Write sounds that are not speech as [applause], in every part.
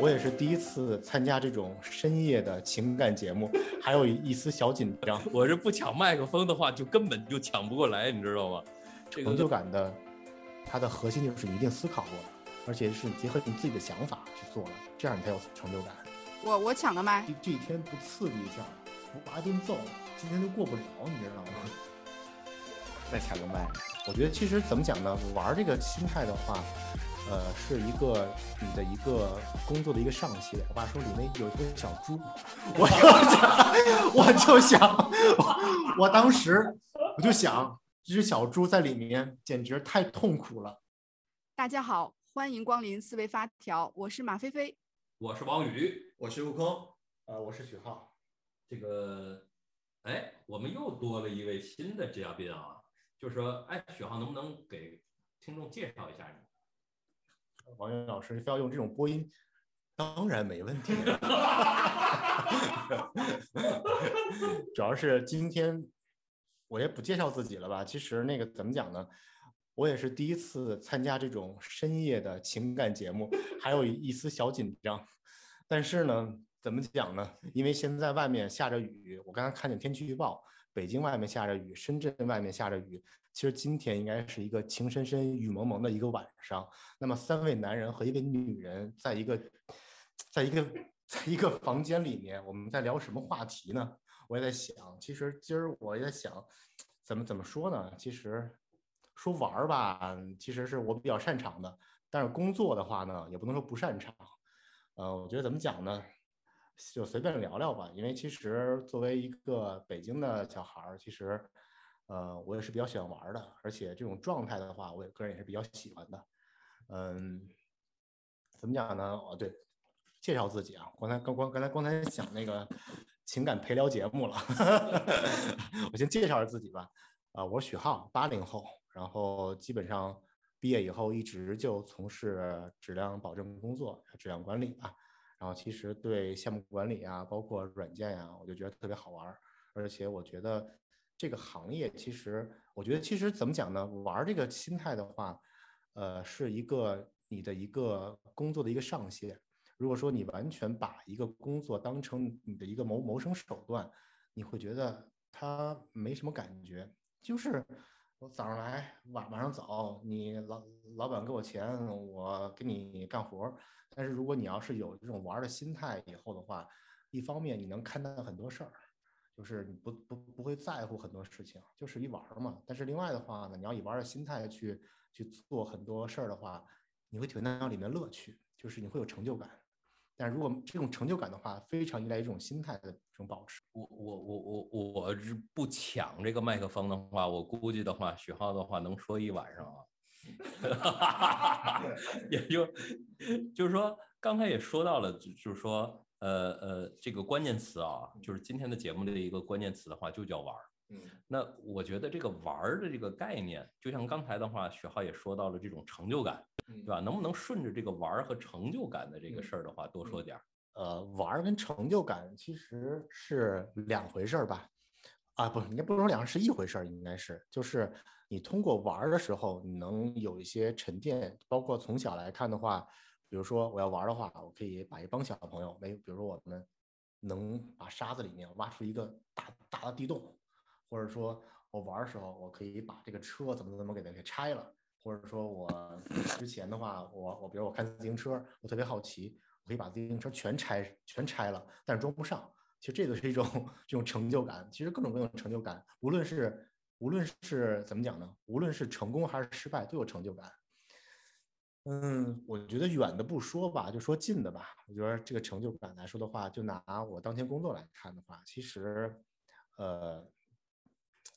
我也是第一次参加这种深夜的情感节目，还有一丝小紧张。[laughs] 我这不抢麦克风的话，就根本就抢不过来，你知道吗？这成就感的，它的核心就是你一定思考过了，而且是结合你自己的想法去做的，这样你才有成就感。我我抢个麦，这这一天不刺激一下，不挨顿揍，今天就过不了，你知道吗？再抢个麦，我觉得其实怎么讲呢？玩这个心态的话。呃，是一个你的一个工作的一个上限。我爸说里面有一个小猪，我 [laughs] 就想我就想，我当时我就想，这只小猪在里面简直太痛苦了。大家好，欢迎光临思维发条，我是马飞飞，我是王宇，我是悟空，呃，我是许浩。这个，哎，我们又多了一位新的嘉宾啊，就是说，哎，许浩能不能给听众介绍一下你？王源老师非要用这种播音，当然没问题。[laughs] 主要是今天我也不介绍自己了吧？其实那个怎么讲呢？我也是第一次参加这种深夜的情感节目，还有一丝小紧张。但是呢，怎么讲呢？因为现在外面下着雨，我刚刚看见天气预报，北京外面下着雨，深圳外面下着雨。其实今天应该是一个情深深、雨蒙蒙的一个晚上。那么三位男人和一位女人，在一个，在一个，在一个房间里面，我们在聊什么话题呢？我也在想，其实今儿我也在想，怎么怎么说呢？其实说玩儿吧，其实是我比较擅长的。但是工作的话呢，也不能说不擅长。呃，我觉得怎么讲呢？就随便聊聊吧。因为其实作为一个北京的小孩儿，其实。呃，我也是比较喜欢玩的，而且这种状态的话，我也个人也是比较喜欢的。嗯，怎么讲呢？哦，对，介绍自己啊。刚才刚刚刚才刚才讲那个情感陪聊节目了，[laughs] 我先介绍下自己吧。啊，我是许浩，八零后，然后基本上毕业以后一直就从事质量保证工作，质量管理吧。然后其实对项目管理啊，包括软件呀，我就觉得特别好玩，而且我觉得。这个行业其实，我觉得其实怎么讲呢？玩这个心态的话，呃，是一个你的一个工作的一个上限。如果说你完全把一个工作当成你的一个谋谋生手段，你会觉得它没什么感觉。就是我早上来，晚晚上走，你老老板给我钱，我给你干活。但是如果你要是有这种玩的心态以后的话，一方面你能看到很多事儿。就是你不不不会在乎很多事情，就是一玩嘛。但是另外的话呢，你要以玩的心态去去做很多事儿的话，你会体会到里面乐趣，就是你会有成就感。但如果这种成就感的话，非常依赖一种心态的这种保持。我我我我我是不抢这个麦克风的话，我估计的话，许浩的话能说一晚上啊。[laughs] 也就就是说，刚才也说到了，就是说。呃呃，这个关键词啊，就是今天的节目的一个关键词的话，就叫玩儿。嗯，那我觉得这个玩儿的这个概念，就像刚才的话，许浩也说到了这种成就感，对吧？能不能顺着这个玩儿和成就感的这个事儿的话，多说点儿？呃，玩儿跟成就感其实是两回事儿吧？啊，不，应该不能说两是一回事儿，应该是就是你通过玩儿的时候，你能有一些沉淀，包括从小来看的话。比如说我要玩的话，我可以把一帮小朋友，没，比如说我们能把沙子里面挖出一个大大的地洞，或者说我玩的时候，我可以把这个车怎么怎么给它给拆了，或者说我之前的话，我我比如我看自行车，我特别好奇，我可以把自行车全拆全拆了，但是装不上，其实这个是一种这种成就感，其实各种各样的成就感，无论是无论是怎么讲呢，无论是成功还是失败，都有成就感。嗯，我觉得远的不说吧，就说近的吧。我觉得这个成就感来说的话，就拿我当前工作来看的话，其实，呃，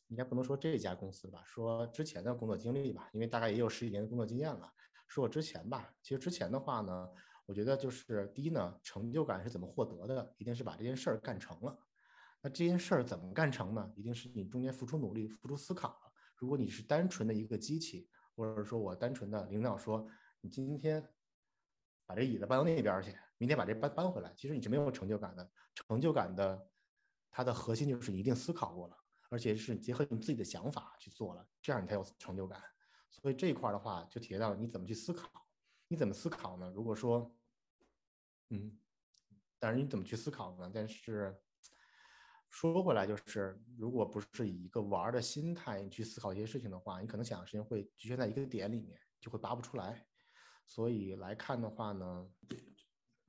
应该不能说这家公司吧，说之前的工作经历吧，因为大概也有十几年的工作经验了。说我之前吧，其实之前的话呢，我觉得就是第一呢，成就感是怎么获得的，一定是把这件事儿干成了。那这件事儿怎么干成呢？一定是你中间付出努力、付出思考了。如果你是单纯的一个机器，或者说我单纯的领导说。你今天把这椅子搬到那边去，明天把这搬搬回来，其实你是没有成就感的。成就感的，它的核心就是一定思考过了，而且是结合你自己的想法去做了，这样你才有成就感。所以这一块的话，就体现到你怎么去思考。你怎么思考呢？如果说嗯，但是你怎么去思考呢？但是说回来，就是如果不是以一个玩的心态你去思考一些事情的话，你可能想的事情会局限在一个点里面，就会拔不出来。所以来看的话呢，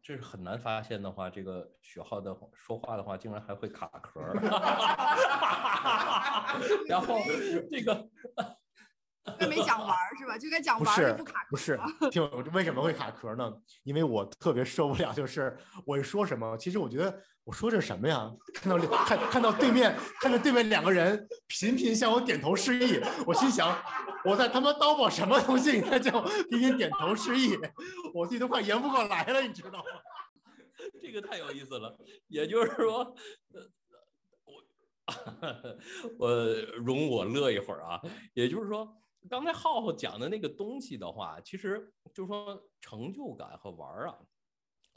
这是很难发现的话，这个许浩的说话的话，竟然还会卡壳儿。[laughs] 然后这个。没讲完是吧？就该讲完就不卡壳。不是，听我为什么会卡壳呢？因为我特别受不了，就是我一说什么，其实我觉得我说这什么呀？看到看看到对面，看着对面两个人频频向我点头示意，我心想我在他妈叨叨什么东西？你叫频频点头示意，我自己都快圆不过来了，你知道吗？[laughs] 这个太有意思了。也就是说，我 [laughs] 我容我乐一会儿啊。也就是说。刚才浩浩讲的那个东西的话，其实就是说成就感和玩儿啊，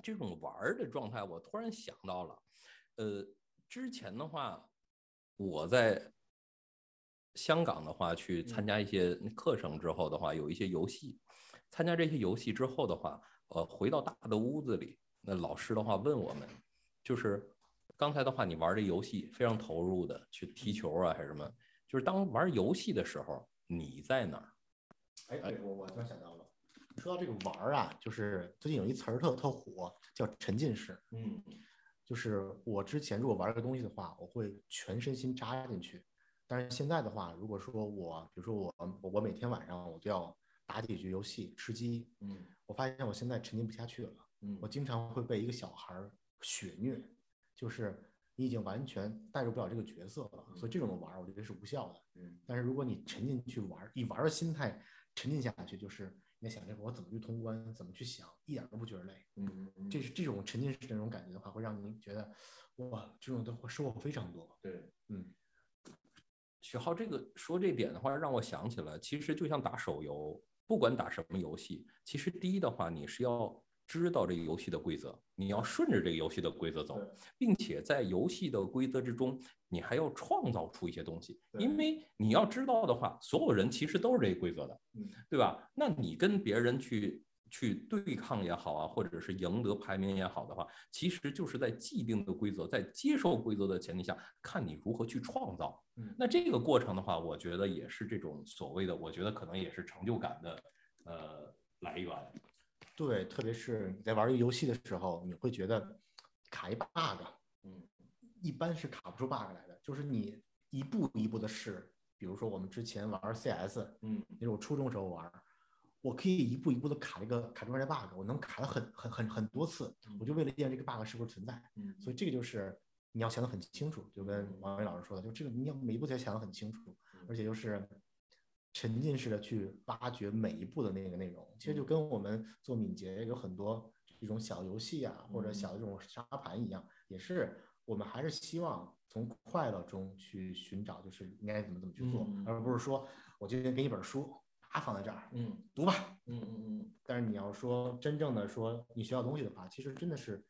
这种玩儿的状态，我突然想到了，呃，之前的话，我在香港的话去参加一些课程之后的话，有一些游戏，参加这些游戏之后的话，呃，回到大的屋子里，那老师的话问我们，就是刚才的话，你玩这游戏非常投入的去踢球啊，还是什么？就是当玩游戏的时候。你在哪儿？哎，对我我突然想到了，说到这个玩儿啊，就是最近有一词儿特特火，叫沉浸式。嗯，就是我之前如果玩一个东西的话，我会全身心扎进去。但是现在的话，如果说我，比如说我我我每天晚上我都要打几局游戏吃鸡，嗯，我发现我现在沉浸不下去了。嗯，我经常会被一个小孩儿血虐，就是。你已经完全代入不了这个角色了，所以这种玩儿我觉得是无效的。嗯，但是如果你沉浸去玩，以玩的心态沉浸下去，就是你想这个我怎么去通关，怎么去想，一点都不觉得累。嗯嗯，这是这种沉浸式这种感觉的话，会让你觉得哇，这种都会收获非常多。对，嗯，许浩这个说这点的话，让我想起了，其实就像打手游，不管打什么游戏，其实第一的话，你是要。知道这个游戏的规则，你要顺着这个游戏的规则走，并且在游戏的规则之中，你还要创造出一些东西。因为你要知道的话，所有人其实都是这个规则的，对吧？那你跟别人去去对抗也好啊，或者是赢得排名也好的话，其实就是在既定的规则，在接受规则的前提下，看你如何去创造。那这个过程的话，我觉得也是这种所谓的，我觉得可能也是成就感的呃来源。对，特别是你在玩一个游戏的时候，你会觉得卡一 bug，嗯，一般是卡不出 bug 来的，就是你一步一步的试。比如说我们之前玩 CS，嗯，那是我初中时候玩，我可以一步一步的卡这个卡中间的 bug，我能卡了很很很很多次，我就为了验这个 bug 是不是存在。嗯，所以这个就是你要想得很清楚，就跟王伟老师说的，就这个你要每一步都要想得很清楚，而且就是。沉浸式的去挖掘每一步的那个内容，其实就跟我们做敏捷有很多这种小游戏啊，或者小的这种沙盘一样，也是我们还是希望从快乐中去寻找，就是应该怎么怎么去做，而不是说我今天给你本书啊放在这儿，嗯，读吧，嗯嗯嗯。但是你要说真正的说你学到东西的话，其实真的是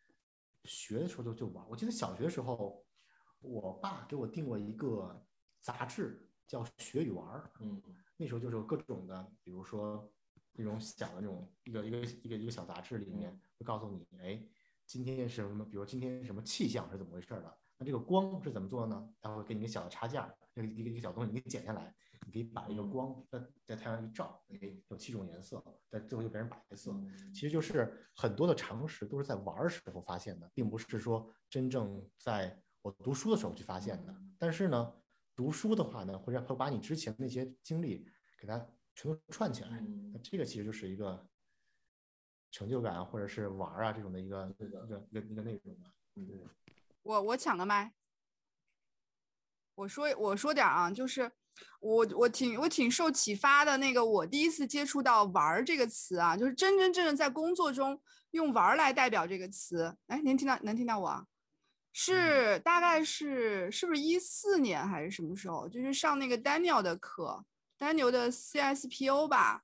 学的时候就就玩。我记得小学的时候，我爸给我订过一个杂志，叫《学与玩》，嗯。那时候就是有各种的，比如说那种小的那种一个一个一个一个小杂志里面会告诉你，哎，今天是什么？比如今天什么气象是怎么回事的？那这个光是怎么做的呢？它会给你个小的插件，一个一个一个小东西，你给剪下来，你可以把这个光在在太阳一照，哎，有七种颜色，在最后就变成白色。其实就是很多的常识都是在玩儿时候发现的，并不是说真正在我读书的时候去发现的。但是呢。读书的话呢，会让会把你之前那些经历给它全都串起来，那这个其实就是一个成就感或者是玩啊这种的一个一个一个一个内容吧。嗯，对。我我抢个麦，我说我说点啊，就是我我挺我挺受启发的。那个我第一次接触到“玩”这个词啊，就是真真正正在工作中用“玩”来代表这个词。哎，您听到能听到我？是大概是是不是一四年还是什么时候？就是上那个 Daniel 的课，Daniel 的 CSPO 吧。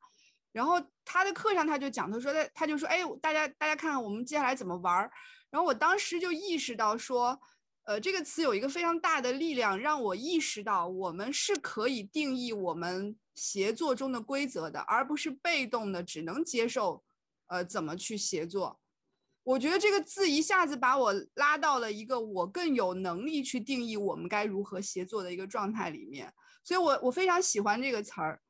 然后他的课上他就讲，他说他他就说，哎，大家大家看看我们接下来怎么玩儿。然后我当时就意识到说，呃，这个词有一个非常大的力量，让我意识到我们是可以定义我们协作中的规则的，而不是被动的只能接受，呃，怎么去协作。我觉得这个字一下子把我拉到了一个我更有能力去定义我们该如何协作的一个状态里面，所以我我非常喜欢这个词儿。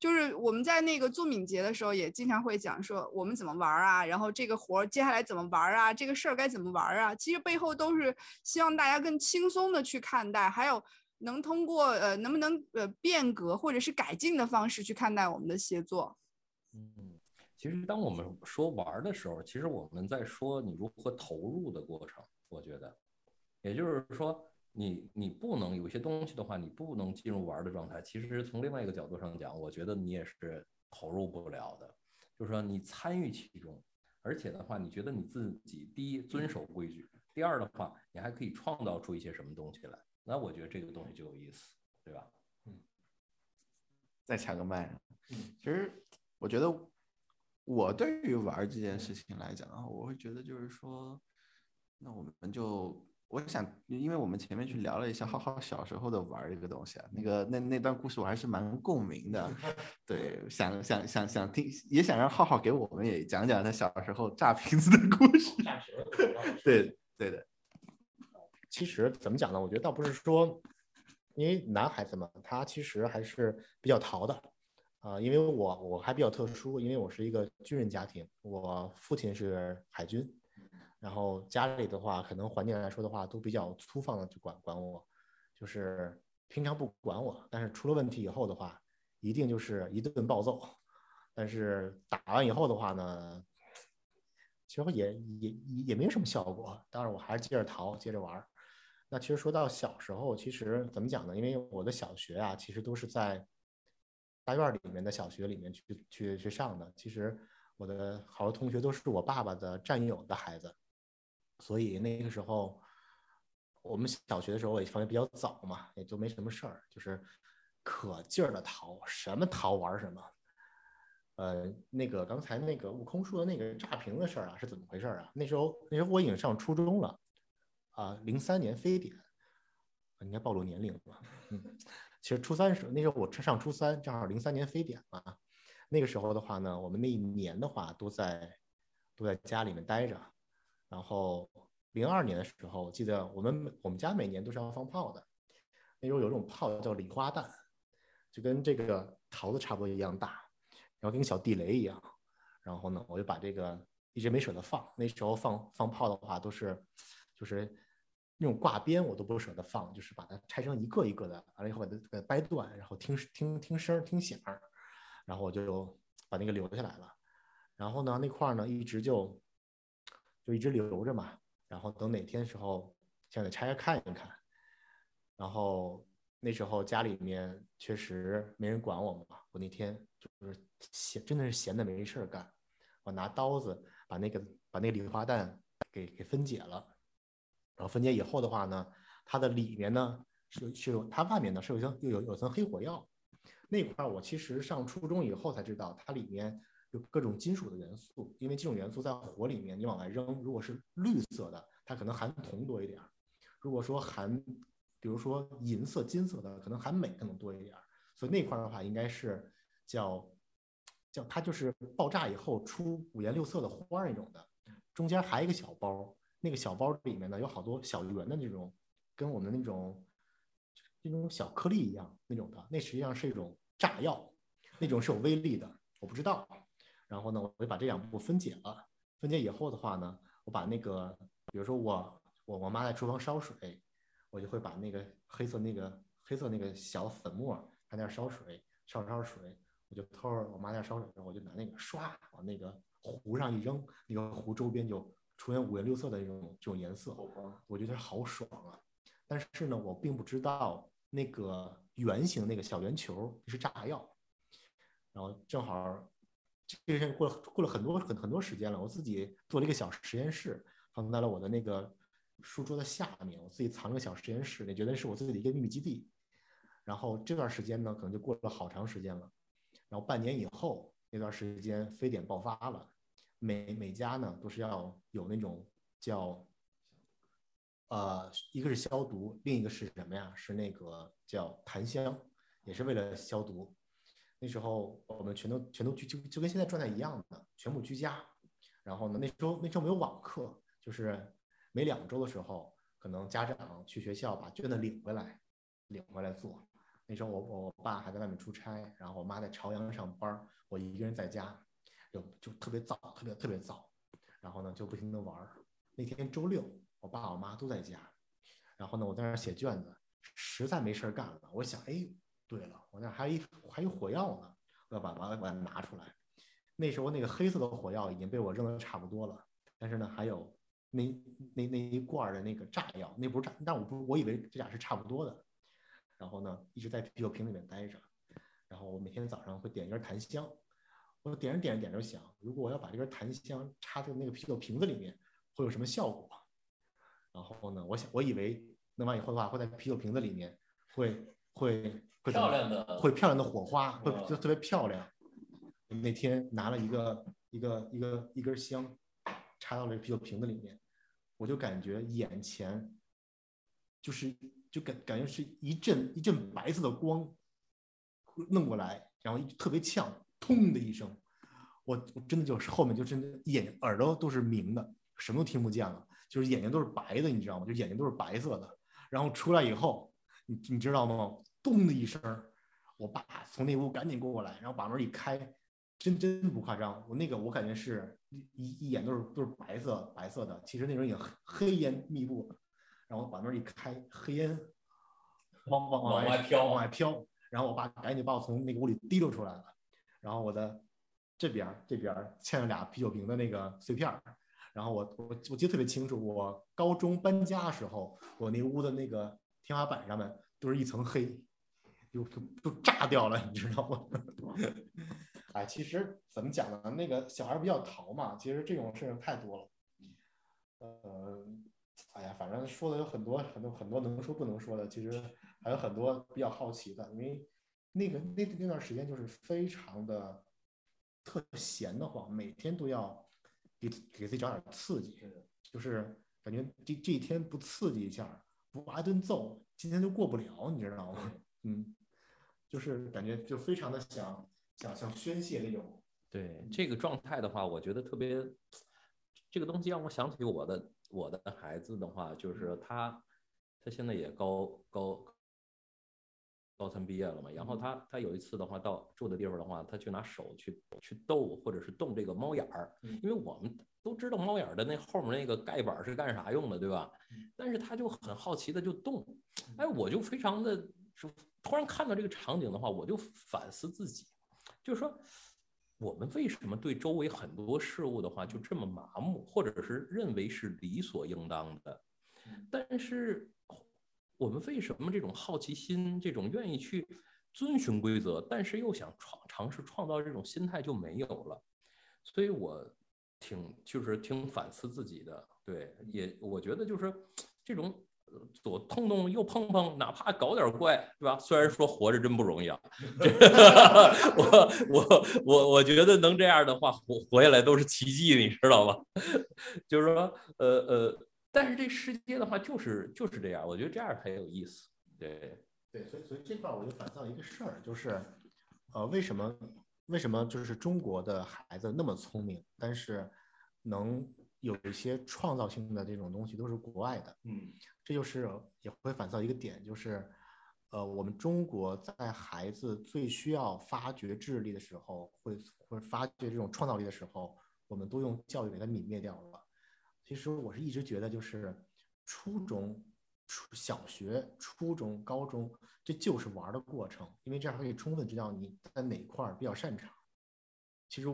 就是我们在那个做敏捷的时候，也经常会讲说我们怎么玩啊，然后这个活儿接下来怎么玩啊，这个事儿该怎么玩啊。其实背后都是希望大家更轻松的去看待，还有能通过呃能不能呃变革或者是改进的方式去看待我们的协作。嗯，其实当我们说玩的时候，其实我们在说你如何投入的过程。我觉得，也就是说。你你不能有些东西的话，你不能进入玩的状态。其实从另外一个角度上讲，我觉得你也是投入不了的。就是说你参与其中，而且的话，你觉得你自己第一遵守规矩，第二的话，你还可以创造出一些什么东西来。那我觉得这个东西就有意思，对吧？嗯。再抢个麦。嗯。其实我觉得我对于玩这件事情来讲啊，我会觉得就是说，那我们就。我想，因为我们前面去聊了一下浩浩小时候的玩这个东西啊，那个那那段故事我还是蛮共鸣的。[laughs] 对，想想想想听，也想让浩浩给我们也讲讲他小时候炸瓶子的故事。[laughs] 对对的。其实怎么讲呢？我觉得倒不是说，因为男孩子嘛，他其实还是比较淘的啊。因为我我还比较特殊，因为我是一个军人家庭，我父亲是海军。然后家里的话，可能环境来说的话，都比较粗放的去管管我，就是平常不管我，但是出了问题以后的话，一定就是一顿暴揍。但是打完以后的话呢，其实也也也没什么效果。当然我还是接着逃，接着玩。那其实说到小时候，其实怎么讲呢？因为我的小学啊，其实都是在大院里面的小学里面去去去上的。其实我的好多同学都是我爸爸的战友的孩子。所以那个时候，我们小学的时候我也放学比较早嘛，也就没什么事儿，就是可劲儿的逃，什么逃玩什么。呃，那个刚才那个悟空说的那个炸屏的事儿啊，是怎么回事啊？那时候那时候我已经上初中了，啊，零三年非典，应该暴露年龄了。嗯，其实初三时那时候我上初三，正好零三年非典嘛。那个时候的话呢，我们那一年的话都在都在家里面待着。然后零二年的时候，我记得我们我们家每年都是要放炮的。那时候有种炮叫礼花弹，就跟这个桃子差不多一样大，然后跟小地雷一样。然后呢，我就把这个一直没舍得放。那时候放放炮的话，都是就是那种挂边，我都不舍得放，就是把它拆成一个一个的，完了以后把它给掰断，然后听听听声听响，然后我就把那个留下来了。然后呢，那块呢一直就。就一直留着嘛，然后等哪天时候，想给拆开看一看。然后那时候家里面确实没人管我们嘛，我那天就是闲，真的是闲的没事儿干，我拿刀子把那个把那个礼花弹给给分解了。然后分解以后的话呢，它的里面呢是是有，它外面呢是有层又有有层黑火药。那块儿我其实上初中以后才知道，它里面。有各种金属的元素，因为这种元素在火里面，你往外扔，如果是绿色的，它可能含铜多一点；如果说含，比如说银色、金色的，可能含镁可能多一点。所以那块的话，应该是叫叫它就是爆炸以后出五颜六色的花那种的。中间还一个小包，那个小包里面呢有好多小圆的那种，跟我们那种那种小颗粒一样那种的，那实际上是一种炸药，那种是有威力的，我不知道。然后呢，我就把这两步分解了。分解以后的话呢，我把那个，比如说我我我妈在厨房烧水，我就会把那个黑色那个黑色那个小粉末，她那烧水烧烧水，我就偷着我妈那烧水的时候，我就拿那个唰往那个壶上一扔，那个壶周边就出现五颜六色的这种这种颜色，我觉得好爽啊！但是呢，我并不知道那个圆形那个小圆球是炸药，然后正好。这过了过了很多很很多时间了，我自己做了一个小实验室，放在了我的那个书桌的下面，我自己藏了个小实验室，也觉得是我自己的一个秘密基地。然后这段时间呢，可能就过了好长时间了。然后半年以后，那段时间非典爆发了，每每家呢都是要有那种叫，呃，一个是消毒，另一个是什么呀？是那个叫檀香，也是为了消毒。那时候我们全都全都居就就跟现在状态一样的，全部居家，然后呢，那时候那时候没有网课，就是每两周的时候，可能家长去学校把卷子领回来，领回来做。那时候我我爸还在外面出差，然后我妈在朝阳上班，我一个人在家，就就特别燥，特别特别燥。然后呢，就不停的玩儿。那天周六，我爸我妈都在家，然后呢，我在那儿写卷子，实在没事儿干了。我想，哎，对了，我那还有一还有火药呢，我要把把把它拿出来。那时候那个黑色的火药已经被我扔的差不多了，但是呢，还有那那那一罐的那个炸药，那不是炸，但我不我以为这俩是差不多的。然后呢，一直在啤酒瓶里面待着。然后我每天早上会点一根檀香，我点着点着点着想，如果我要把这根檀香插在那个啤酒瓶子里面，会有什么效果？然后呢，我想我以为弄完以后的话，会在啤酒瓶子里面会会会漂亮的会漂亮的火花，会嗯就特别漂亮。那天拿了一个一个一个一根香，插到了啤酒瓶子里面，我就感觉眼前就是就感感觉是一阵一阵白色的光弄过来，然后特别呛，通的一声，我我真的就是后面就真的眼耳朵都是明的，什么都听不见了，就是眼睛都是白的，你知道吗？就眼睛都是白色的。然后出来以后，你你知道吗？咚的一声，我爸从那屋赶紧过来，然后把门一开，真真不夸张，我那个我感觉是一一眼都是都是白色白色的，其实那时候已经黑黑烟密布了。然后把门一开，黑烟往往往外飘往外飘。然后我爸赶紧把我从那个屋里提溜出来了。然后我的这边这边嵌了俩啤酒瓶的那个碎片儿。然后我我我记得特别清楚，我高中搬家时候，我那屋的那个天花板上面都是一层黑，就就就炸掉了，你知道吗？[laughs] 哎，其实怎么讲呢？那个小孩比较淘嘛，其实这种事情太多了。呃，哎呀，反正说的有很多很多很多能说不能说的，其实还有很多比较好奇的，因为那个那那段时间就是非常的特闲得慌，每天都要给给自己找点刺激，就是感觉这这一天不刺激一下，不挨顿揍，今天就过不了，你知道吗？嗯，就是感觉就非常的想想想宣泄那种，对这个状态的话，我觉得特别，这个东西让我想起我的我的孩子的话，就是他他现在也高高高三毕业了嘛，然后他他有一次的话到住的地方的话，他去拿手去去逗或者是动这个猫眼儿，嗯因为我们都知道猫眼儿的那后面那个盖板儿是干啥用的，对吧？但是他就很好奇的就动，哎，我就非常的就突然看到这个场景的话，我就反思自己，就是说，我们为什么对周围很多事物的话就这么麻木，或者是认为是理所应当的？但是我们为什么这种好奇心，这种愿意去遵循规则，但是又想创尝试创造这种心态就没有了？所以我挺就是挺反思自己的，对，也我觉得就是这种呃左碰碰右碰碰，哪怕搞点怪，对吧？虽然说活着真不容易啊，[laughs] 我我我我觉得能这样的话活活下来都是奇迹，你知道吗？[laughs] 就是说，呃呃，但是这世界的话就是就是这样，我觉得这样才有意思，对。对，所以所以这块我就反思到一个事儿，就是，呃，为什么为什么就是中国的孩子那么聪明，但是能有一些创造性的这种东西都是国外的，嗯这就是也会反思到一个点，就是，呃，我们中国在孩子最需要发掘智力的时候，会会发掘这种创造力的时候，我们都用教育给他泯灭掉了。其实我是一直觉得，就是初中、初小学、初中、高中，这就是玩的过程，因为这样可以充分知道你在哪块儿比较擅长。其实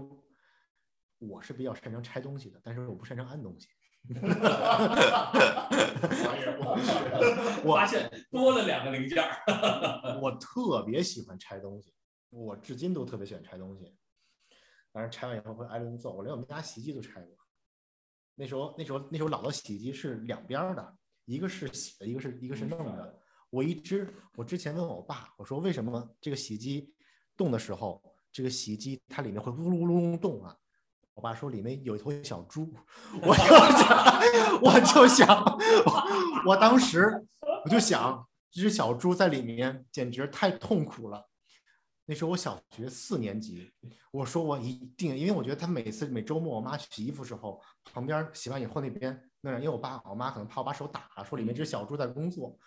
我是比较擅长拆东西的，但是我不擅长安东西。[laughs] 我发现多了两个零件儿。我特别喜欢拆东西，我至今都特别喜欢拆东西。当然拆完以后会挨顿揍，我连我们家洗衣机都拆过。那时候那时候那时候老的洗衣机是两边的，一个是洗的，一个是一个是弄的。我一直我之前问我爸，我说为什么这个洗衣机动的时候，这个洗衣机它里面会呜噜呜噜动啊？我爸说里面有一头小猪，我就想，[laughs] 我就想，我我当时我就想，这只小猪在里面简直太痛苦了。那时候我小学四年级，我说我一定，因为我觉得他每次每周末我妈洗衣服时候，旁边洗完以后那边那因为我爸我妈可能怕我把手打了，说里面只小猪在工作，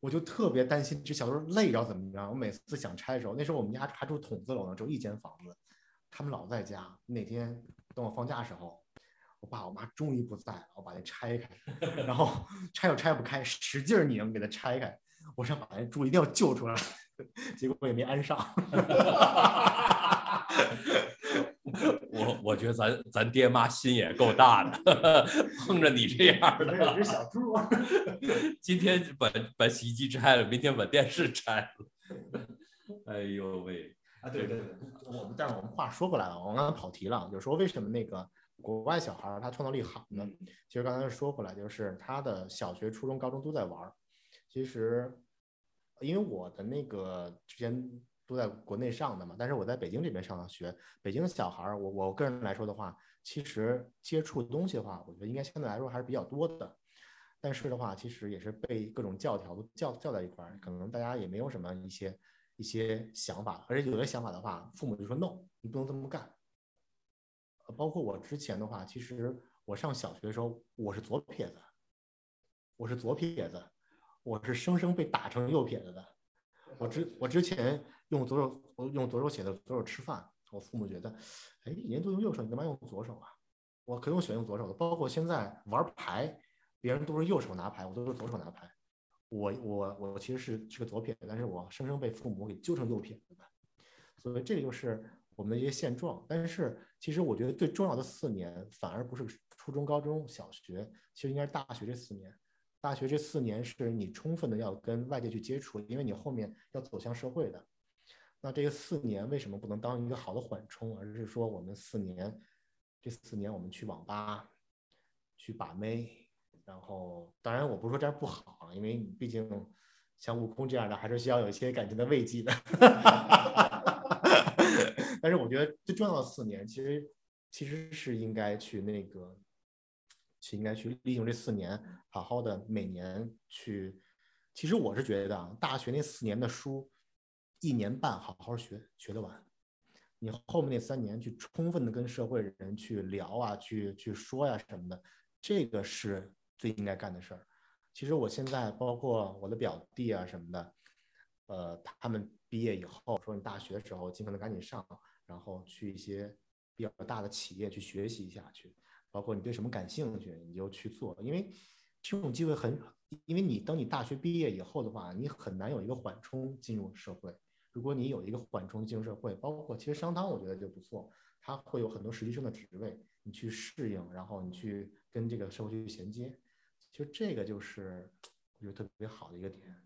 我就特别担心这小猪累着怎么样。我每次想拆的时候，那时候我们家还住筒子楼呢，只有一间房子，他们老在家。哪天等我放假时候，我爸我妈终于不在了，我把那拆开，然后 [laughs] 拆又拆不开，使劲拧给它拆开，我想把那猪一定要救出来。结果也没安上。[laughs] 我我觉得咱咱爹妈心也够大的，碰着你这样的，有只小猪。今天把把洗衣机拆了，明天把电视拆了。哎呦喂！啊，对对对，我们但是我们话说回来了，我刚才跑题了，就是说为什么那个国外小孩他创造力好呢？其实刚才说回来，就是他的小学、初中、高中都在玩其实。因为我的那个之前都在国内上的嘛，但是我在北京这边上的学，北京的小孩儿，我我个人来说的话，其实接触东西的话，我觉得应该相对来说还是比较多的。但是的话，其实也是被各种教条都教教在一块儿，可能大家也没有什么一些一些想法，而且有的想法的话，父母就说 no，你不能这么干。包括我之前的话，其实我上小学的时候，我是左撇子，我是左撇子。我是生生被打成右撇子的。我之我之前用左手，我用左手写的左手吃饭，我父母觉得，哎，人家都用右手，你干嘛用左手啊？我可以用选用左手的。包括现在玩牌，别人都是右手拿牌，我都是左手拿牌。我我我其实是是个左撇子，但是我生生被父母给揪成右撇子的。所以这个就是我们的一些现状。但是其实我觉得最重要的四年，反而不是初中、高中小学，其实应该是大学这四年。大学这四年是你充分的要跟外界去接触，因为你后面要走向社会的。那这个四年为什么不能当一个好的缓冲，而是说我们四年，这四年我们去网吧，去把妹，然后当然我不是说这样不好，因为你毕竟像悟空这样的还是需要有一些感情的慰藉的。[laughs] 但是我觉得最重要的四年，其实其实是应该去那个。去应该去利用这四年，好好的每年去。其实我是觉得啊，大学那四年的书，一年半好好学学得完。你后面那三年去充分的跟社会人去聊啊，去去说呀什么的，这个是最应该干的事儿。其实我现在包括我的表弟啊什么的，呃，他们毕业以后说你大学的时候尽可能赶紧上，然后去一些比较大的企业去学习一下去。包括你对什么感兴趣，你就去做，因为这种机会很，因为你等你大学毕业以后的话，你很难有一个缓冲进入社会。如果你有一个缓冲进入社会，包括其实商汤我觉得就不错，它会有很多实习生的职位，你去适应，然后你去跟这个社会去衔接，其实这个就是我觉得特别好的一个点。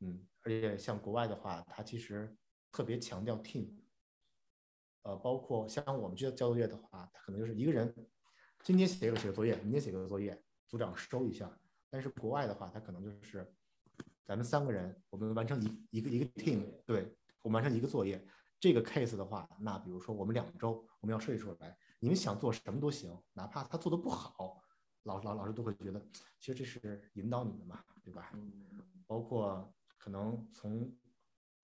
嗯，而且像国外的话，它其实特别强调 team，呃，包括像我们去交作业的话，它可能就是一个人。今天写个写个作业，明天写个作业，组长收一下。但是国外的话，他可能就是咱们三个人，我们完成一一个一个 team，对我们完成一个作业。这个 case 的话，那比如说我们两周我们要设计出来，你们想做什么都行，哪怕他做的不好，老老老师都会觉得，其实这是引导你们嘛，对吧？包括可能从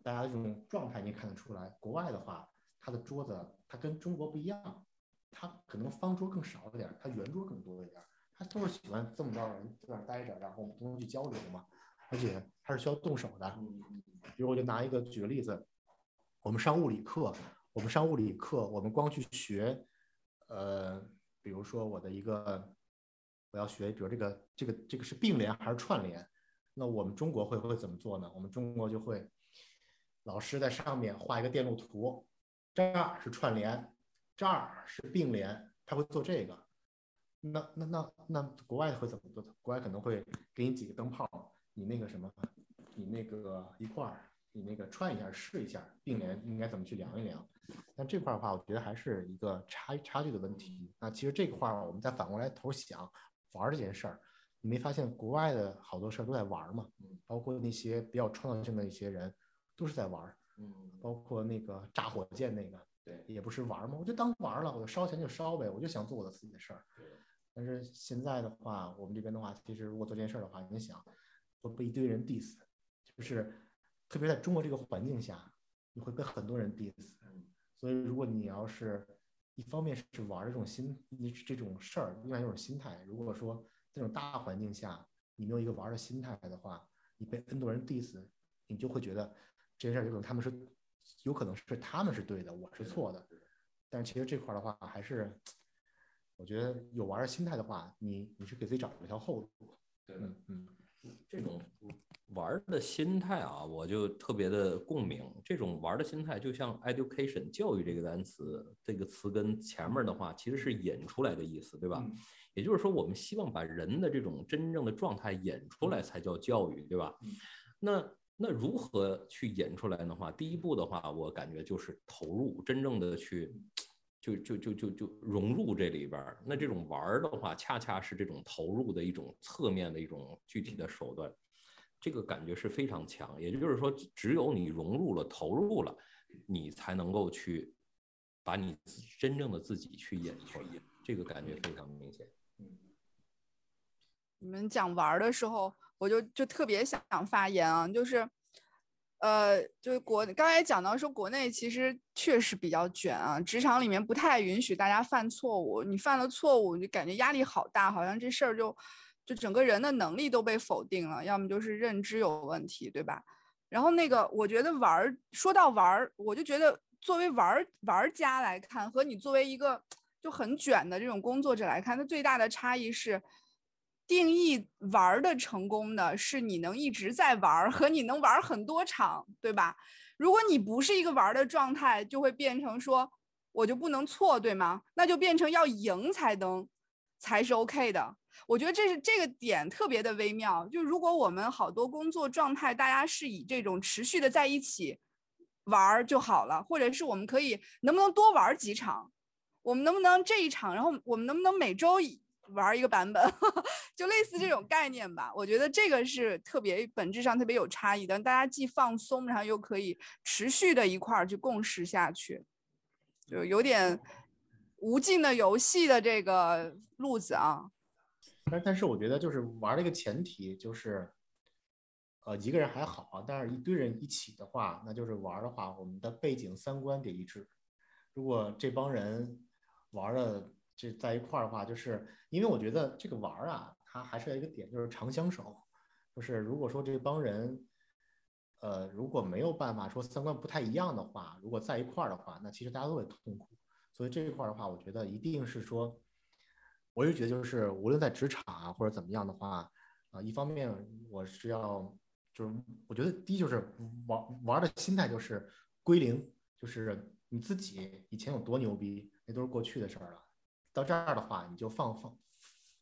大家这种状态，你看得出来，国外的话，他的桌子他跟中国不一样。他可能方桌更少一点，他圆桌更多一点。他都是喜欢这么着人在那待着，然后我们都能去交流嘛。而且他是需要动手的。比如我就拿一个举个例子，我们上物理课，我们上物理课，我们光去学，呃，比如说我的一个，我要学，比如这个这个这个是并联还是串联？那我们中国会会怎么做呢？我们中国就会，老师在上面画一个电路图，这儿是串联。这儿是并联，他会做这个。那那那那国外会怎么做？国外可能会给你几个灯泡，你那个什么，你那个一块儿，你那个串一下试一下并联应该怎么去量一量。但这块的话，我觉得还是一个差差距的问题。那其实这个话，我们再反过来头想玩这件事儿，你没发现国外的好多事儿都在玩吗？包括那些比较创造性的一些人都是在玩。嗯，包括那个炸火箭那个。对，也不是玩嘛，我就当玩了，我就烧钱就烧呗，我就想做我的自己的事儿。但是现在的话，我们这边的话，其实如果做这件事儿的话，你想，会被一堆人 diss，就是特别在中国这个环境下，你会被很多人 diss。所以如果你要是一方面是玩这种心，你这种事儿，另外一种心态，如果说这种大环境下你没有一个玩的心态的话，你被 N 多人 diss，你就会觉得这件事儿有可能他们是有可能是他们是对的，我是错的。但是其实这块的话，还是我觉得有玩的心态的话，你你是给自己找一条后路。对嗯嗯。这种玩的心态啊，我就特别的共鸣。这种玩的心态，就像 education 教育这个单词，这个词根前面的话其实是引出来的意思，对吧？嗯也就是说，我们希望把人的这种真正的状态引出来，才叫教育，对吧？嗯那那如何去引出来的话，第一步的话，我感觉就是投入，真正的去。就就就就就融入这里边儿，那这种玩儿的话，恰恰是这种投入的一种侧面的一种具体的手段，这个感觉是非常强。也就是说，只有你融入了、投入了，你才能够去把你真正的自己去演出来，这个感觉非常明显。嗯你们讲玩儿的时候，我就就特别想发言啊，就是，呃，就是国刚才讲到说国内其实确实比较卷啊，职场里面不太允许大家犯错误，你犯了错误，你就感觉压力好大，好像这事儿就就整个人的能力都被否定了，要么就是认知有问题，对吧？然后那个，我觉得玩儿，说到玩儿，我就觉得作为玩儿玩家来看，和你作为一个就很卷的这种工作者来看，它最大的差异是。定义玩儿的成功的是你能一直在玩儿和你能玩儿很多场，对吧？如果你不是一个玩儿的状态，就会变成说我就不能错，对吗？那就变成要赢才能才是 OK 的。我觉得这是这个点特别的微妙。就如果我们好多工作状态，大家是以这种持续的在一起玩儿就好了，或者是我们可以能不能多玩几场？我们能不能这一场，然后我们能不能每周玩一个版本，[laughs] 就类似这种概念吧。我觉得这个是特别本质上特别有差异的，大家既放松，然后又可以持续的一块儿去共识下去，就有点无尽的游戏的这个路子啊。但但是我觉得就是玩的一个前提就是，呃，一个人还好啊，但是一堆人一起的话，那就是玩的话，我们的背景三观得一致。如果这帮人玩的这在一块儿的话，就是因为我觉得这个玩儿啊，它还是有一个点，就是长相守。就是如果说这帮人，呃，如果没有办法说三观不太一样的话，如果在一块儿的话，那其实大家都会痛苦。所以这一块儿的话，我觉得一定是说，我是觉得就是无论在职场啊或者怎么样的话，啊、一方面我是要就是我觉得第一就是玩玩的心态就是归零，就是你自己以前有多牛逼，那都是过去的事儿了。到这儿的话，你就放放，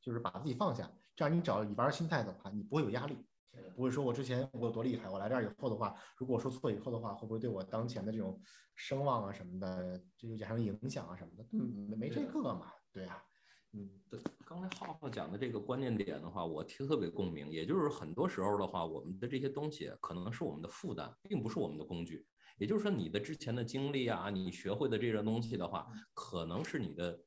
就是把自己放下，这样你找你玩心态的话，你不会有压力，不会说我之前我有多厉害，我来这儿以后的话，如果我说错以后的话，会不会对我当前的这种声望啊什么的，这就产生影响啊什么的？嗯，没没这个嘛，对呀、嗯，对，刚才浩浩讲的这个关键点的话，我听特别共鸣。也就是很多时候的话，我们的这些东西可能是我们的负担，并不是我们的工具。也就是说，你的之前的经历啊，你学会的这些东西的话，可能是你的呃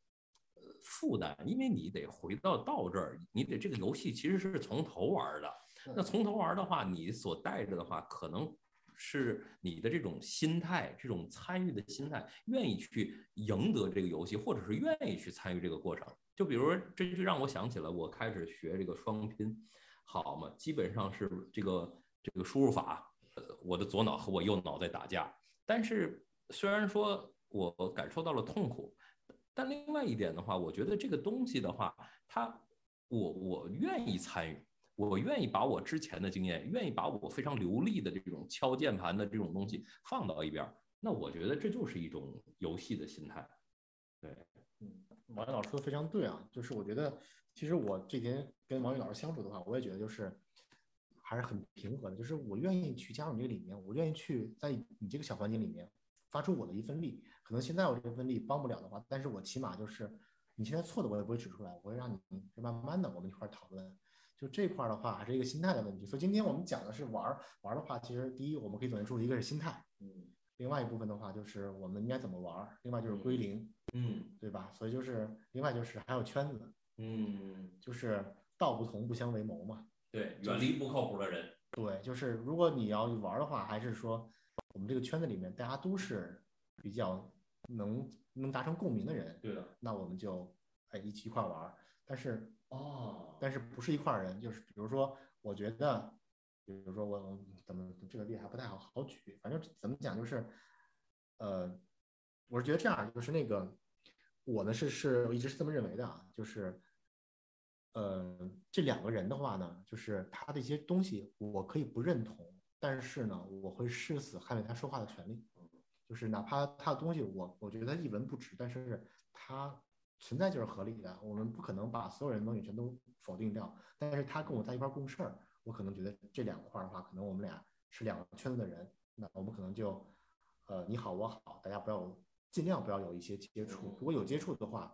负担，因为你得回到到这儿，你得这个游戏其实是从头玩的。那从头玩的话，你所带着的话，可能是你的这种心态，这种参与的心态，愿意去赢得这个游戏，或者是愿意去参与这个过程。就比如说，这就让我想起了我开始学这个双拼，好嘛，基本上是这个这个输入法，呃，我的左脑和我右脑在打架。但是虽然说我感受到了痛苦，但另外一点的话，我觉得这个东西的话，它我我愿意参与。我愿意把我之前的经验，愿意把我非常流利的这种敲键盘的这种东西放到一边，那我觉得这就是一种游戏的心态。对，嗯，王宇老师说的非常对啊，就是我觉得其实我这几天跟王宇老师相处的话，我也觉得就是还是很平和的，就是我愿意去加入你这个理念，我愿意去在你这个小环境里面发出我的一份力。可能现在我这份力帮不了的话，但是我起码就是你现在错的我也不会指出来，我会让你慢慢的我们一块儿讨论。就这块儿的话，还是一个心态的问题。所以今天我们讲的是玩儿，玩儿的话，其实第一我们可以总结出一个是心态，嗯另外一部分的话就是我们应该怎么玩儿，另外就是归零，嗯对吧？所以就是另外就是还有圈子，嗯，就是道不同不相为谋嘛。对，远离不靠谱的人。对，就是如果你要玩的话，还是说我们这个圈子里面大家都是比较能能达成共鸣的人，对的。那我们就哎一起一块玩儿。但是哦，但是不是一块儿人，就是比如说，我觉得，比如说我我怎么这个例还不太好好举，反正怎么讲就是，呃，我是觉得这样，就是那个我呢是是我一直是这么认为的啊，就是，呃，这两个人的话呢，就是他的一些东西我可以不认同，但是呢，我会誓死捍卫他说话的权利，就是哪怕他的东西我我觉得他一文不值，但是他存在就是合理的，我们不可能把所有人的东西全都否定掉。但是他跟我在一块儿共事儿，我可能觉得这两块儿的话，可能我们俩是两个圈子的人，那我们可能就，呃，你好我好，大家不要尽量不要有一些接触。如果有接触的话，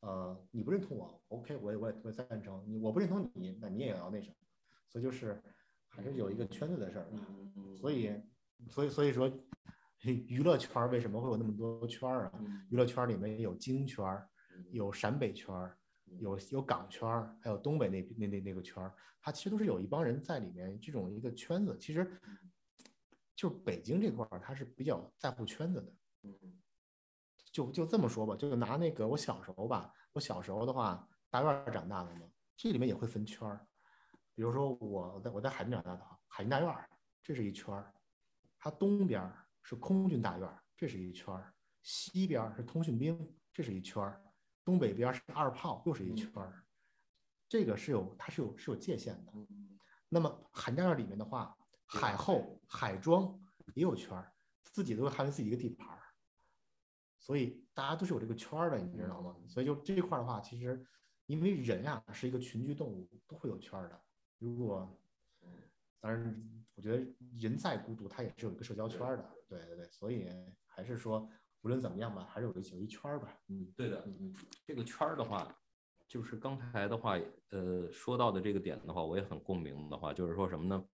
呃，你不认同我，OK，我也我也我也赞成你，我不认同你，那你也要那什么。所以就是还是有一个圈子的事儿。所以，所以所以说，娱乐圈为什么会有那么多圈儿啊？娱乐圈里面有京圈儿，有陕北圈儿，有有港圈儿，还有东北那那那那个圈儿，它其实都是有一帮人在里面这种一个圈子。其实，就北京这块儿，它是比较在乎圈子的。就就这么说吧，就拿那个我小时候吧，我小时候的话，大院儿长大的嘛，这里面也会分圈儿。比如说我在我在海淀长大的话，海淀大院儿这是一圈儿，它东边儿是空军大院儿，这是一圈儿，西边儿是通讯兵，这是一圈儿，东北边是二炮，又是一圈儿。这个是有它是有是有界限的。那么海淀大院里面的话，海后、海庄也有圈儿，自己都是他们自己一个地盘儿。所以大家都是有这个圈儿的，你知道吗？所以就这一块儿的话，其实因为人呀、是一个群居动物，都会有圈儿的。如果当然，我觉得人再孤独，他也是有一个社交圈的。对对对，所以还是说，无论怎么样吧，还是有一有一圈吧。嗯，对的，嗯这个圈的话，就是刚才的话，呃，说到的这个点的话，我也很共鸣的话，就是说什么呢？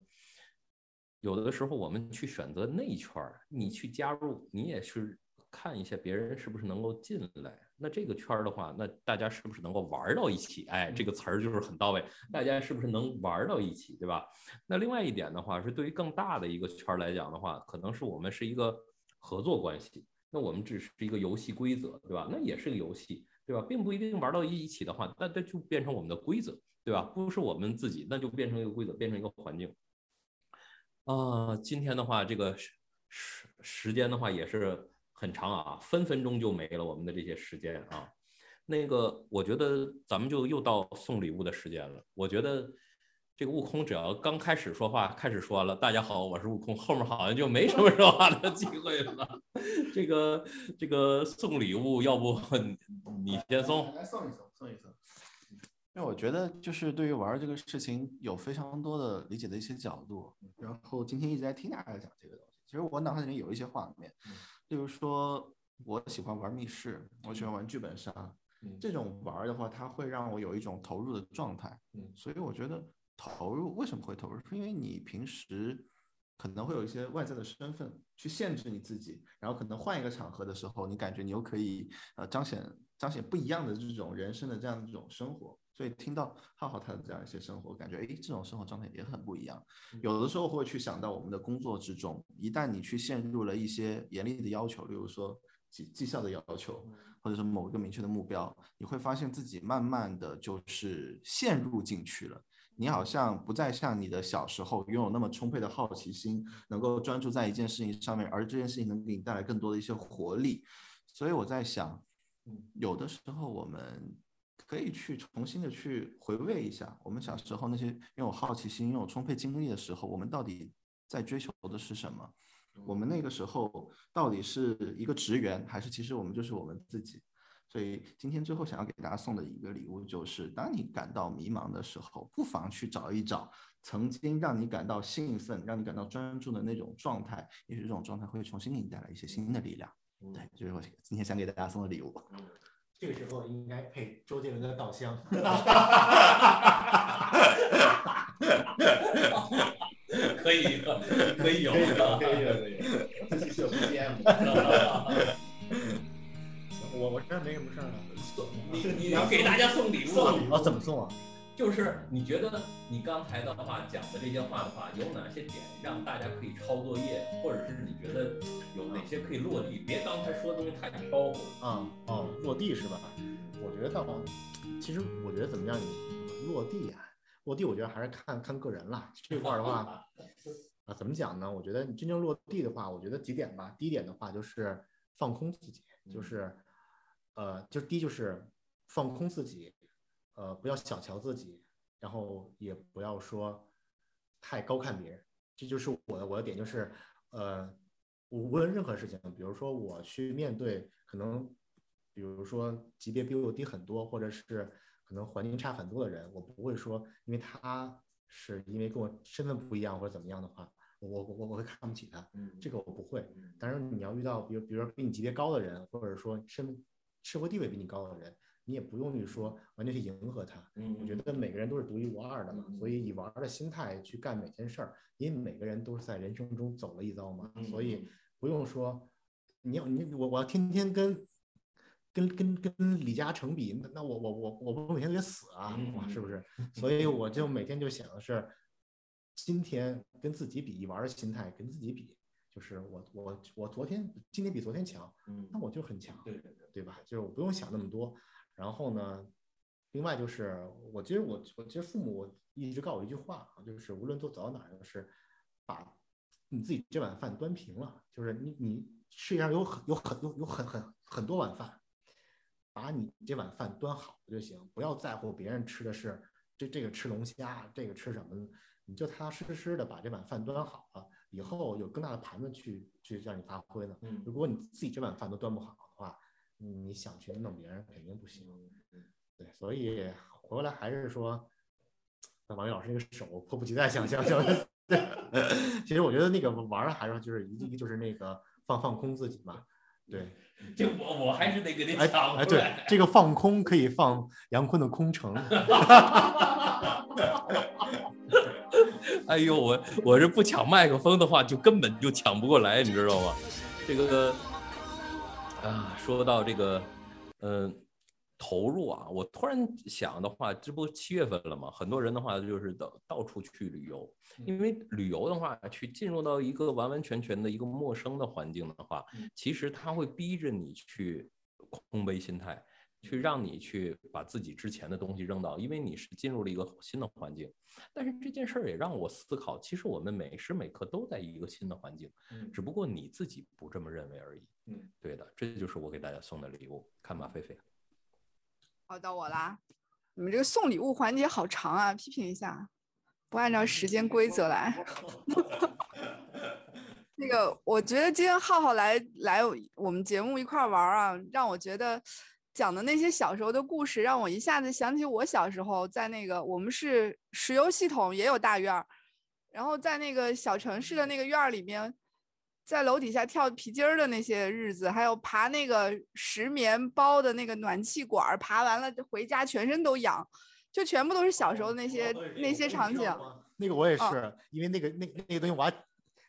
有的时候我们去选择内圈，你去加入，你也是看一下别人是不是能够进来。那这个圈儿的话，那大家是不是能够玩到一起？哎，这个词儿就是很到位，大家是不是能玩到一起，对吧？那另外一点的话，是对于更大的一个圈儿来讲的话，可能是我们是一个合作关系。那我们只是一个游戏规则，对吧？那也是个游戏，对吧？并不一定玩到一起的话，那这就变成我们的规则，对吧？不是我们自己，那就变成一个规则，变成一个环境。啊，今天的话，这个时时时间的话也是很长啊，分分钟就没了我们的这些时间啊。那个，我觉得咱们就又到送礼物的时间了。我觉得这个悟空只要刚开始说话，开始说了“大家好，我是悟空”，后面好像就没什么说话的机会了。这个这个送礼物，要不 [laughs] 你先送？来送一送，送一送。因为我觉得就是对于玩这个事情有非常多的理解的一些角度，然后今天一直在听大家讲这个东西，其实我脑海里面有一些画面，例如说我喜欢玩密室，我喜欢玩剧本杀，嗯。这种玩的话，它会让我有一种投入的状态，嗯。所以我觉得投入为什么会投入，是因为你平时可能会有一些外在的身份去限制你自己，然后可能换一个场合的时候，你感觉你又可以呃彰显彰显不一样的这种人生的这样的这种生活。所以听到浩浩他的这样一些生活，感觉诶，这种生活状态也很不一样。有的时候会去想到我们的工作之中，一旦你去陷入了一些严厉的要求，例如说绩绩效的要求，或者是某一个明确的目标，你会发现自己慢慢的就是陷入进去了。你好像不再像你的小时候拥有那么充沛的好奇心，能够专注在一件事情上面，而这件事情能给你带来更多的一些活力。所以我在想，有的时候我们可以去重新的去回味一下，我们小时候那些拥有好奇心、拥有充沛精力的时候，我们到底在追求的是什么？我们那个时候到底是一个职员，还是其实我们就是我们自己？所以今天最后想要给大家送的一个礼物，就是当你感到迷茫的时候，不妨去找一找曾经让你感到兴奋、让你感到专注的那种状态，也许这种状态会重新给你带来一些新的力量。对，就是我今天想给大家送的礼物。这个时候应该配周杰伦的《稻香》。[laughs] [laughs] 可以，可以有，可以有，可以有，可以的。这是 BGM。[laughs] 我我这儿没什么事儿了。你你要给大家送礼物，啊，怎么送啊？就是你觉得你刚才的话讲的这些话的话，有哪些点让大家可以抄作业，或者是你觉得有哪些可以落地？别刚才说的东西太飘忽啊哦，落地是吧？我觉得，其实我觉得怎么样？你落地啊，落地，我觉得还是看看个人了。这块的话，[laughs] 啊，怎么讲呢？我觉得你真正落地的话，我觉得几点吧。第一点的话就是放空自己，就是呃，就第一就是放空自己。呃，不要小瞧自己，然后也不要说太高看别人，这就是我的我的点，就是呃，无论任何事情，比如说我去面对可能，比如说级别比我低很多，或者是可能环境差很多的人，我不会说因为他是因为跟我身份不一样或者怎么样的话，我我我我会看不起他，这个我不会。但是你要遇到比如比如说比你级别高的人，或者说身社会地位比你高的人。你也不用去说完全去迎合他，嗯，我觉得每个人都是独一无二的嘛，所以以玩的心态去干每件事儿，因为每个人都是在人生中走了一遭嘛，所以不用说你要你我我要天天跟跟跟跟李嘉诚比，那那我我我我不每天得死啊，是不是？所以我就每天就想的是，今天跟自己比，以玩的心态跟自己比，就是我我我昨天今天比昨天强，嗯，那我就很强，对对对，对吧？就是我不用想那么多。然后呢，另外就是，我其实我我其实父母一直告我一句话啊，就是无论都走到哪儿，就是把你自己这碗饭端平了。就是你你世界上有很有很多有很很很多碗饭，把你这碗饭端好就行，不要在乎别人吃的是这这个吃龙虾，这个吃什么，你就踏踏实实的把这碗饭端好了，以后有更大的盘子去去让你发挥呢。如果你自己这碗饭都端不好你想去弄别人肯定不行，对，所以回来还是说，那王宇老师那个手迫不及待想想想，[laughs] 其实我觉得那个玩儿还是就是一个就是那个放放空自己嘛，对，[laughs] 就我我还是得给你讲，哎对，这个放空可以放杨坤的空城，[laughs] 哎呦我我是不抢麦克风的话就根本就抢不过来，你知道吗？这个。啊，说到这个，嗯，投入啊，我突然想的话，这不七月份了嘛？很多人的话就是到到处去旅游，因为旅游的话，去进入到一个完完全全的一个陌生的环境的话，其实他会逼着你去空杯心态。去让你去把自己之前的东西扔到，因为你是进入了一个新的环境。但是这件事儿也让我思考，其实我们每时每刻都在一个新的环境，只不过你自己不这么认为而已。嗯，对的，这就是我给大家送的礼物。看吧，菲菲。好，到我啦。你们这个送礼物环节好长啊，批评一下，不按照时间规则来。[laughs] 那个，我觉得今天浩浩来来我们节目一块玩啊，让我觉得。讲的那些小时候的故事，让我一下子想起我小时候在那个我们是石油系统也有大院儿，然后在那个小城市的那个院儿里面，在楼底下跳皮筋儿的那些日子，还有爬那个石棉包的那个暖气管儿，爬完了回家全身都痒，就全部都是小时候那些那些场景。那个我也是，因为那个那那个东西我还。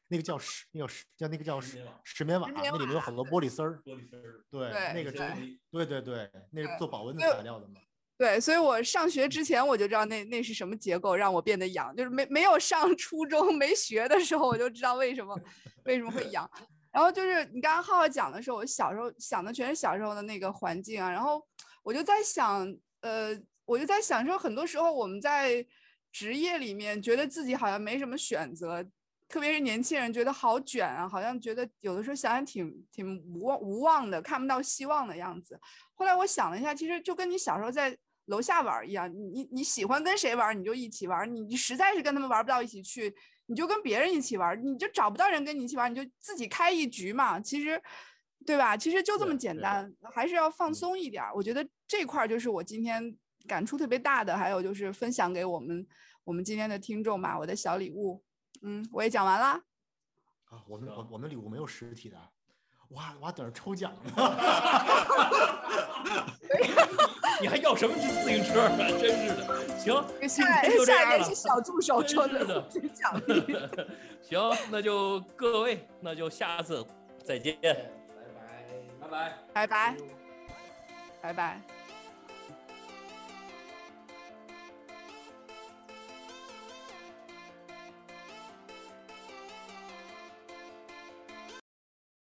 那个叫石，那叫石，叫那个叫石石棉瓦，那里面有很多玻璃丝儿。玻璃丝儿。对，那个真，对对对，那是做保温的材料的嘛。对，所以我上学之前我就知道那那是什么结构，让我变得痒，就是没没有上初中没学的时候我就知道为什么 [laughs] 为什么会痒。然后就是你刚刚浩浩讲的时候，我小时候想的全是小时候的那个环境啊，然后我就在想，呃，我就在想说，很多时候我们在职业里面觉得自己好像没什么选择。特别是年轻人觉得好卷啊，好像觉得有的时候想想挺挺无望无望的，看不到希望的样子。后来我想了一下，其实就跟你小时候在楼下玩一样，你你喜欢跟谁玩你就一起玩，你你实在是跟他们玩不到一起去，你就跟别人一起玩，你就找不到人跟你一起玩，你就自己开一局嘛。其实，对吧？其实就这么简单，还是要放松一点。我觉得这块儿就是我今天感触特别大的，还有就是分享给我们我们今天的听众嘛，我的小礼物。嗯，我也讲完了。啊，我们我我们礼物没有实体的，我还我还等着抽奖呢。[laughs] 你还要什么自行车啊？真是的。行，下下一个是小助手抽的奖 [laughs] 励。[laughs] 行，那就各位，那就下次再见。拜拜，拜拜，拜拜，拜拜。